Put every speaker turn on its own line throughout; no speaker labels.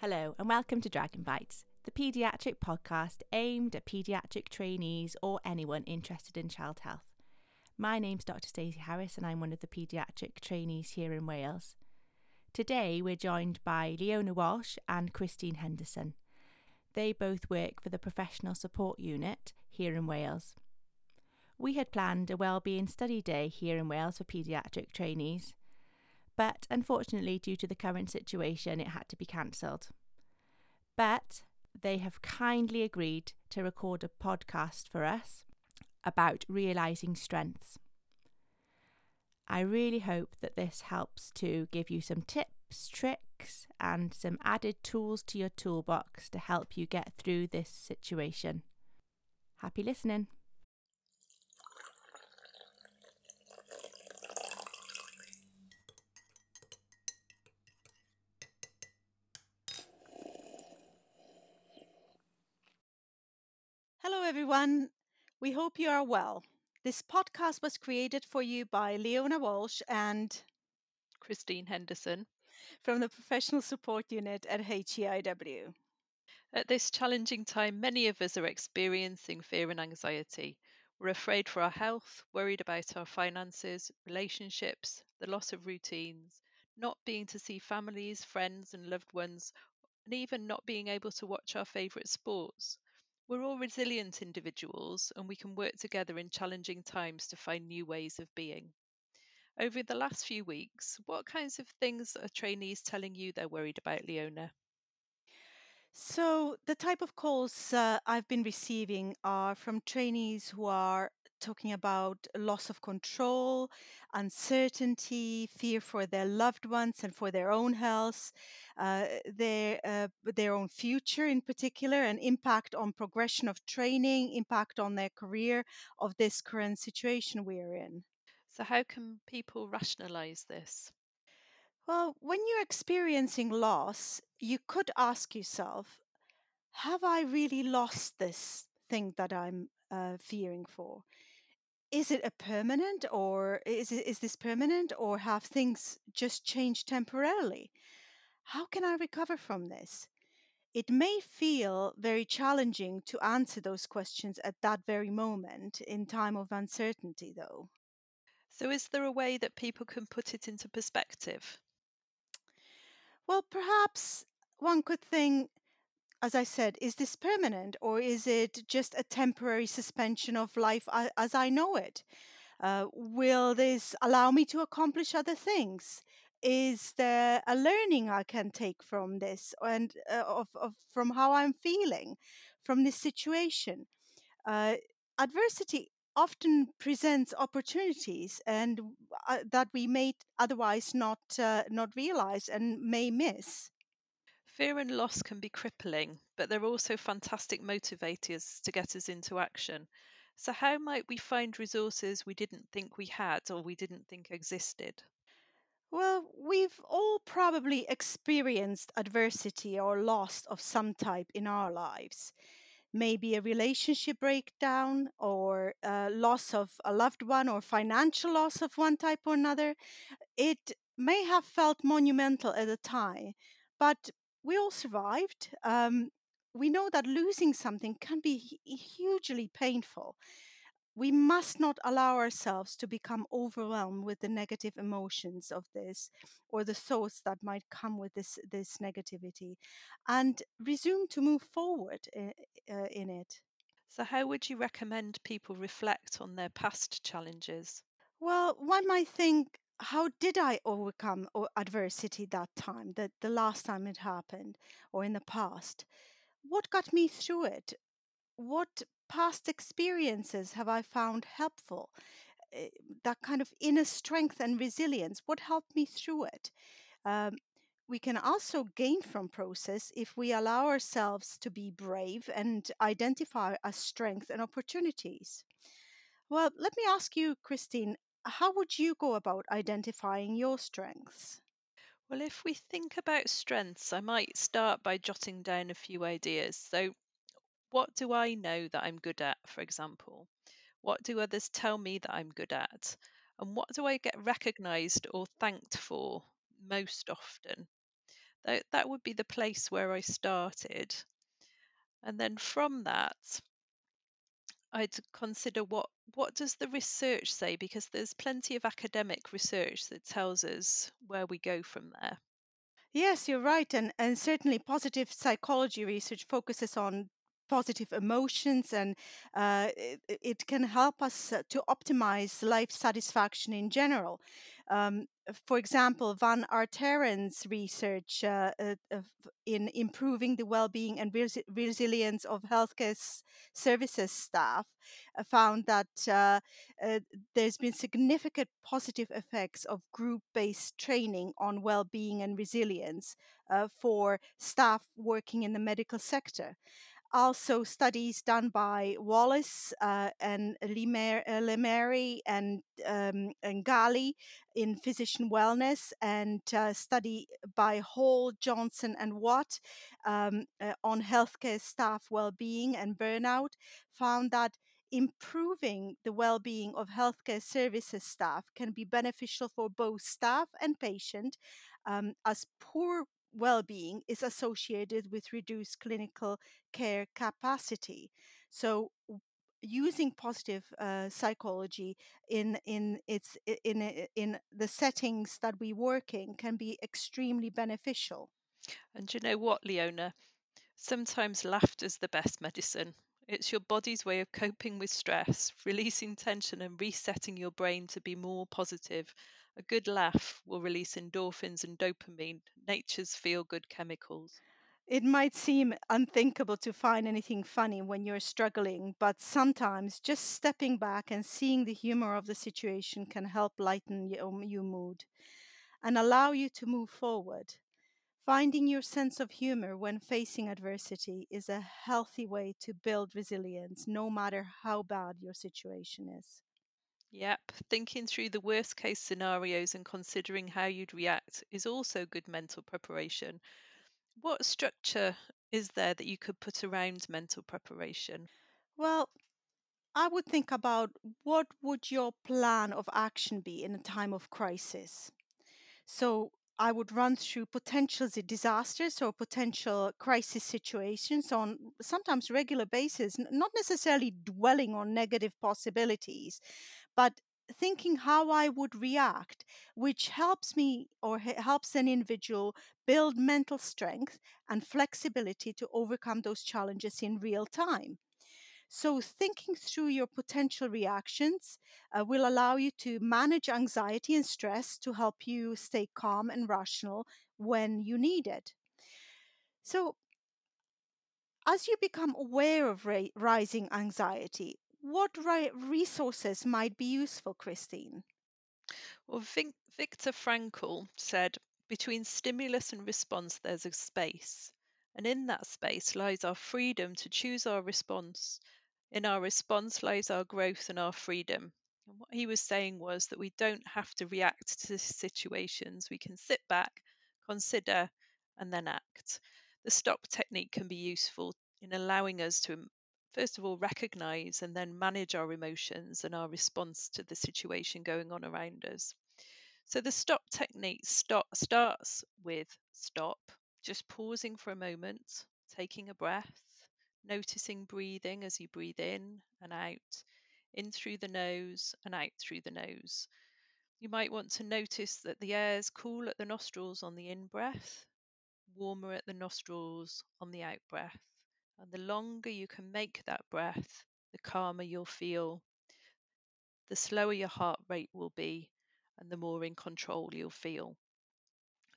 Hello, and welcome to Dragon Bites, the paediatric podcast aimed at paediatric trainees or anyone interested in child health. My name's Dr. Stacey Harris, and I'm one of the paediatric trainees here in Wales. Today, we're joined by Leona Walsh and Christine Henderson. They both work for the Professional Support Unit here in Wales. We had planned a wellbeing study day here in Wales for paediatric trainees, but unfortunately, due to the current situation, it had to be cancelled. But they have kindly agreed to record a podcast for us about realising strengths. I really hope that this helps to give you some tips, tricks, and some added tools to your toolbox to help you get through this situation. Happy listening.
Hello, everyone. We hope you are well. This podcast was created for you by Leona Walsh and
Christine Henderson.
from the Professional Support Unit at HEIW.
At this challenging time, many of us are experiencing fear and anxiety. We're afraid for our health, worried about our finances, relationships, the loss of routines, not being to see families, friends, and loved ones, and even not being able to watch our favourite sports. We're all resilient individuals and we can work together in challenging times to find new ways of being. Over the last few weeks, what kinds of things are trainees telling you they're worried about, Leona?
So, the type of calls uh, I've been receiving are from trainees who are talking about loss of control, uncertainty, fear for their loved ones and for their own health, uh, their uh, their own future in particular, and impact on progression of training, impact on their career of this current situation we're in.
So, how can people rationalize this?
Well, when you're experiencing loss, you could ask yourself, have I really lost this thing that I'm uh, fearing for? Is it a permanent or is it, is this permanent or have things just changed temporarily? How can I recover from this? It may feel very challenging to answer those questions at that very moment in time of uncertainty though.
So, is there a way that people can put it into perspective?
Well, perhaps one could think, as I said, is this permanent or is it just a temporary suspension of life as I know it? Uh, will this allow me to accomplish other things? Is there a learning I can take from this and uh, of, of from how I'm feeling from this situation? Uh, adversity often presents opportunities and uh, that we may otherwise not uh, not realize and may miss.
Fear and loss can be crippling, but they're also fantastic motivators to get us into action. So, how might we find resources we didn't think we had or we didn't think existed?
Well, we've all probably experienced adversity or loss of some type in our lives. Maybe a relationship breakdown or uh, loss of a loved one or financial loss of one type or another. It may have felt monumental at the time, but we all survived. Um, we know that losing something can be hu- hugely painful. We must not allow ourselves to become overwhelmed with the negative emotions of this or the thoughts that might come with this, this negativity and resume to move forward uh, in it.
So, how would you recommend people reflect on their past challenges?
Well, one might think, how did I overcome adversity that time, that the last time it happened, or in the past? What got me through it? What past experiences have I found helpful? Eh, That kind of inner strength and resilience, what helped me through it? Um, we can also gain from process if we allow ourselves to be brave and identify our strengths and opportunities. Well, let me ask you, Christine, how would you go about identifying your strengths?
Well, if we think about strengths, I might start by jotting down a few ideas. So, what do I know that I'm good at, for example? What do others tell me that I'm good at? And what do I get recognized or thanked for most often? That, that would be the place where I started. And then from that, I'd consider what what does the research say because there's plenty of academic research that tells us where we go from there.
Yes, you're right. And, and certainly positive psychology research focuses on positive emotions and uh, it, it can help us uh, to optimize life satisfaction in general. Um, for example, Van Agteren's research uh, uh, in improving the well-being and res- resilience of healthcare s- services staff uh, found that uh, uh, there's been significant positive effects of group-based training on well-being and resilience uh, for staff working in the medical sector also studies done by Wallace uh, and Lemaire and, um, and Ghali in physician wellness and uh, study by Hall, Johnson and Watt um, uh, on healthcare staff well-being and burnout found that improving the well-being of healthcare services staff can be beneficial for both staff and patient um, as poor well-being is associated with reduced clinical care capacity. So using positive uh, psychology in in its in in the settings that we work in can be extremely beneficial.
And you know what leona? Sometimes laughter's the best medicine. It's your body's way of coping with stress releasing tension and resetting your brain to be more positive a good laugh will release endorphins and dopamine, nature's feel good chemicals.
It might seem unthinkable to find anything funny when you're struggling, but sometimes just stepping back and seeing the humor of the situation can help lighten your, um, your mood and allow you to move forward. Finding your sense of humor when facing adversity is a healthy way to build resilience, no matter how bad your situation is.
Yep, thinking through the worst case scenarios and considering how you'd react is also good mental preparation. What structure is there that you could put around mental preparation?
Well, I would think about what would your plan of action be in a time of crisis. So I would run through potential disasters or potential crisis situations on sometimes regular basis, not necessarily dwelling on negative possibilities, but thinking how I would react, which helps me or helps an individual build mental strength and flexibility to overcome those challenges in real time. So, thinking through your potential reactions uh, will allow you to manage anxiety and stress to help you stay calm and rational when you need it. So, as you become aware of ra- rising anxiety, what resources might be useful, Christine?
Well, Viktor Frankl said, between stimulus and response, there's a space. And in that space lies our freedom to choose our response. In our response lies our growth and our freedom. And what he was saying was that we don't have to react to situations. We can sit back, consider, and then act. The stop technique can be useful in allowing us to, first of all, recognize and then manage our emotions and our response to the situation going on around us. So the stop technique stop, starts with stop, just pausing for a moment, taking a breath, noticing breathing as you breathe in and out, in through the nose and out through the nose. You might want to notice that the air is cool at the nostrils on the in breath, warmer at the nostrils on the out breath. And the longer you can make that breath, the calmer you'll feel, the slower your heart rate will be, and the more in control you'll feel.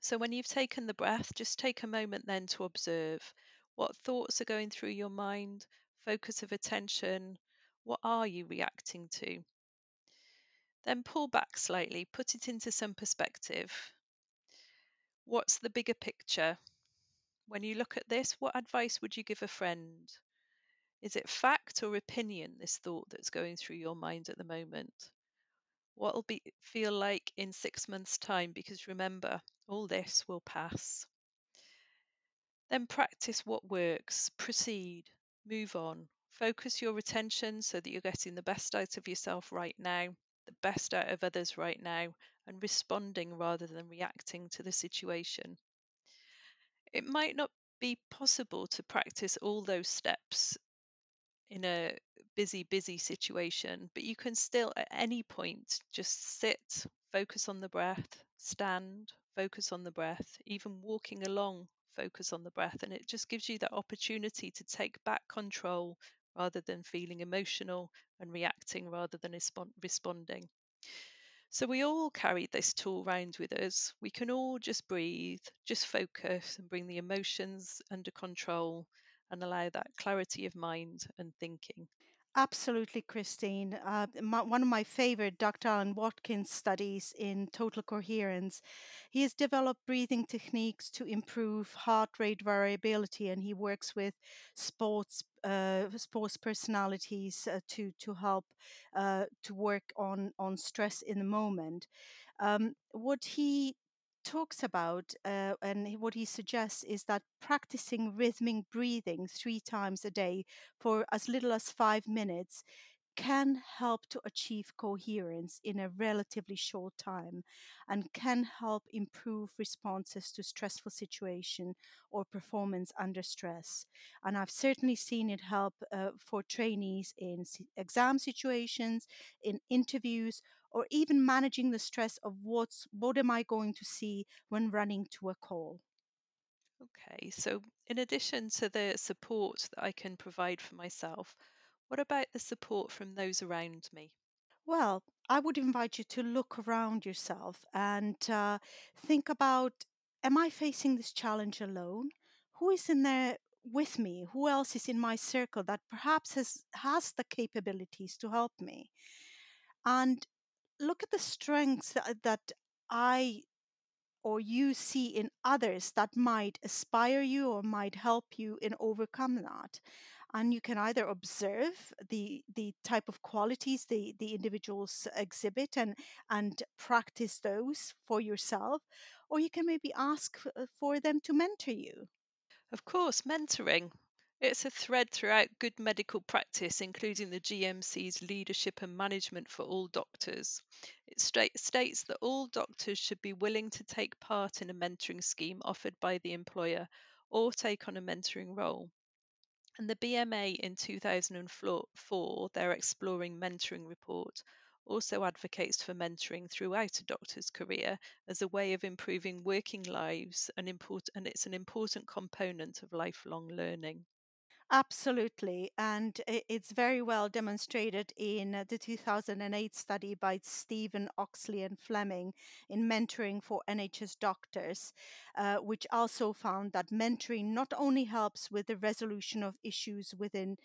So, when you've taken the breath, just take a moment then to observe what thoughts are going through your mind, focus of attention, what are you reacting to? Then pull back slightly, put it into some perspective. What's the bigger picture? When you look at this, what advice would you give a friend? Is it fact or opinion, this thought that's going through your mind at the moment? What will be feel like in six months' time? Because remember, all this will pass. Then practice what works, proceed, move on. Focus your attention so that you're getting the best out of yourself right now, the best out of others right now, and responding rather than reacting to the situation. It might not be possible to practice all those steps in a busy, busy situation, but you can still at any point just sit, focus on the breath, stand, focus on the breath, even walking along, focus on the breath. And it just gives you that opportunity to take back control rather than feeling emotional and reacting rather than responding. So we all carry this tool around with us. We can all just breathe, just focus and bring the emotions under control and allow that clarity of mind and thinking.
Absolutely, Christine. Uh, my, one of my favorite Dr. Alan Watkins studies in total coherence. He has developed breathing techniques to improve heart rate variability, and he works with sports uh, sports personalities uh, to to help uh, to work on on stress in the moment. Um, what he talks about uh, and what he suggests is that practicing rhythmic breathing three times a day for as little as five minutes can help to achieve coherence in a relatively short time and can help improve responses to stressful situation or performance under stress. And i've certainly seen it help uh, for trainees in exam situations in interviews or even managing the stress of what's what am i going to see when running to a call.
Okay, so in addition to the support that I can provide for myself, what about the support from those around me?
Well, I would invite you to look around yourself and uh, think about Am I facing this challenge alone? Who is in there with me? Who else is in my circle that perhaps has, has the capabilities to help me? And look at the strengths that, that I or you see in others that might aspire you or might help you in overcome that and you can either observe the the type of qualities the the individuals exhibit and and practice those for yourself or you can maybe ask uh, for them to mentor you
Of course, mentoring. It's a thread throughout good medical practice, including the GMC's Leadership and Management for All Doctors. It states that all doctors should be willing to take part in a mentoring scheme offered by the employer or take on a mentoring role. And the BMA in 2004, their Exploring Mentoring report, also advocates for mentoring throughout a doctor's career as a way of improving working lives and, import- and it's an important component of lifelong learning.
Absolutely. And it's very well demonstrated in uh, the 2008 study by Steven Oxley and Fleming in mentoring for NHS doctors, uh, which also found that mentoring not only helps with the resolution of issues within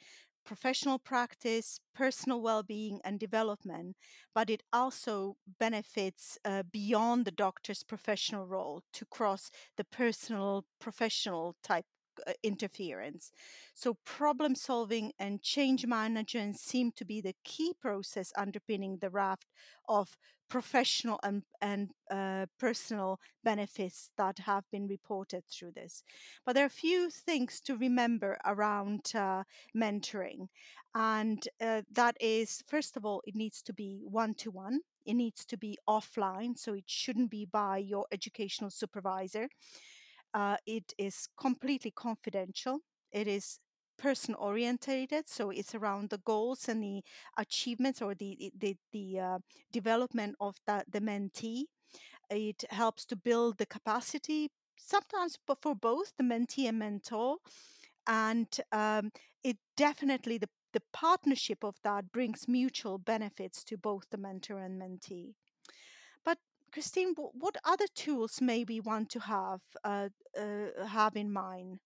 professional practice, personal well being, and development, but it also benefits uh, beyond the doctor's professional role to cross the personal professional type interference. So, problem solving and change management seem to be the key process underpinning the raft of professional and, and uh, personal benefits that have been reported through this. But there are a few things to remember around uh, mentoring. And uh, that is, first of all, it needs to be one to one. It needs to be offline, so it shouldn't be by your educational supervisor. Uh, it is completely confidential. It is person oriented so it's around the goals and the achievements or the the, the uh, development of the, the mentee it helps to build the capacity sometimes for both the mentee and mentor and um, it definitely the, the partnership of that brings mutual benefits to both the mentor and mentee Christine, what other tools may we want to have uh, uh, have in mind?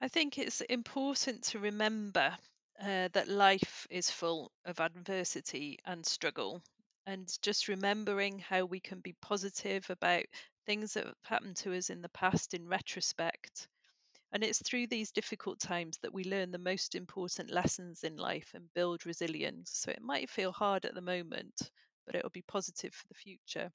I think it's important to remember uh, that life is full of adversity and struggle, and just remembering how we can be positive about things that have happened to us in the past in retrospect. And it's through these difficult times that we learn the most important lessons in life and build resilience. So it might feel hard at the moment, but it'll be positive for the future.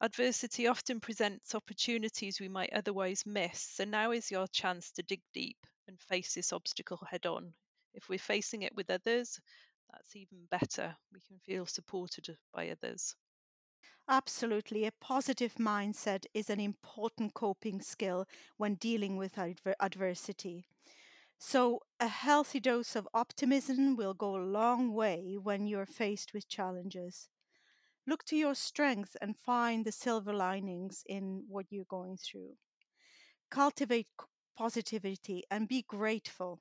Adversity often presents opportunities we might otherwise miss, so now is your chance to dig deep and face this obstacle head on. If we're facing it with others, that's even better. We can feel supported by others.
Absolutely. A positive mindset is an important coping skill when dealing with adver- adversity. So, a healthy dose of optimism will go a long way when you're faced with challenges. Look to your strengths and find the silver linings in what you're going through. Cultivate positivity and be grateful.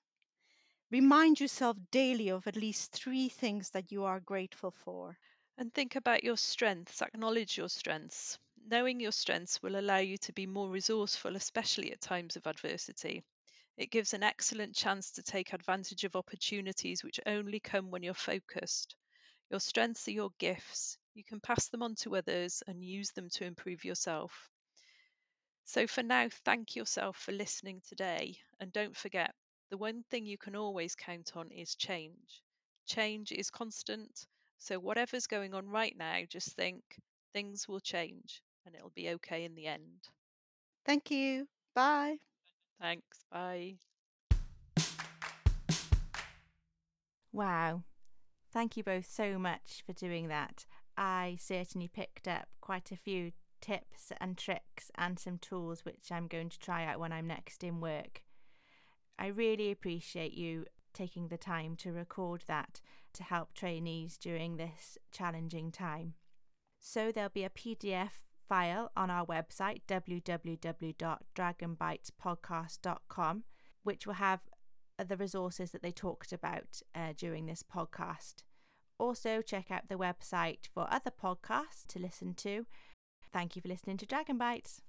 Remind yourself daily of at least three things that you are grateful for.
And think about your strengths, acknowledge your strengths. Knowing your strengths will allow you to be more resourceful, especially at times of adversity. It gives an excellent chance to take advantage of opportunities which only come when you're focused. Your strengths are your gifts. You can pass them on to others and use them to improve yourself. So, for now, thank yourself for listening today. And don't forget, the one thing you can always count on is change. Change is constant. So, whatever's going on right now, just think things will change and it'll be okay in the end.
Thank you. Bye.
Thanks. Bye.
Wow. Thank you both so much for doing that. I certainly picked up quite a few tips and tricks and some tools which I'm going to try out when I'm next in work. I really appreciate you taking the time to record that to help trainees during this challenging time. So there'll be a PDF file on our website www.dragonbitespodcast.com which will have the resources that they talked about uh, during this podcast. Also, check out the website for other podcasts to listen to. Thank you for listening to Dragon Bites.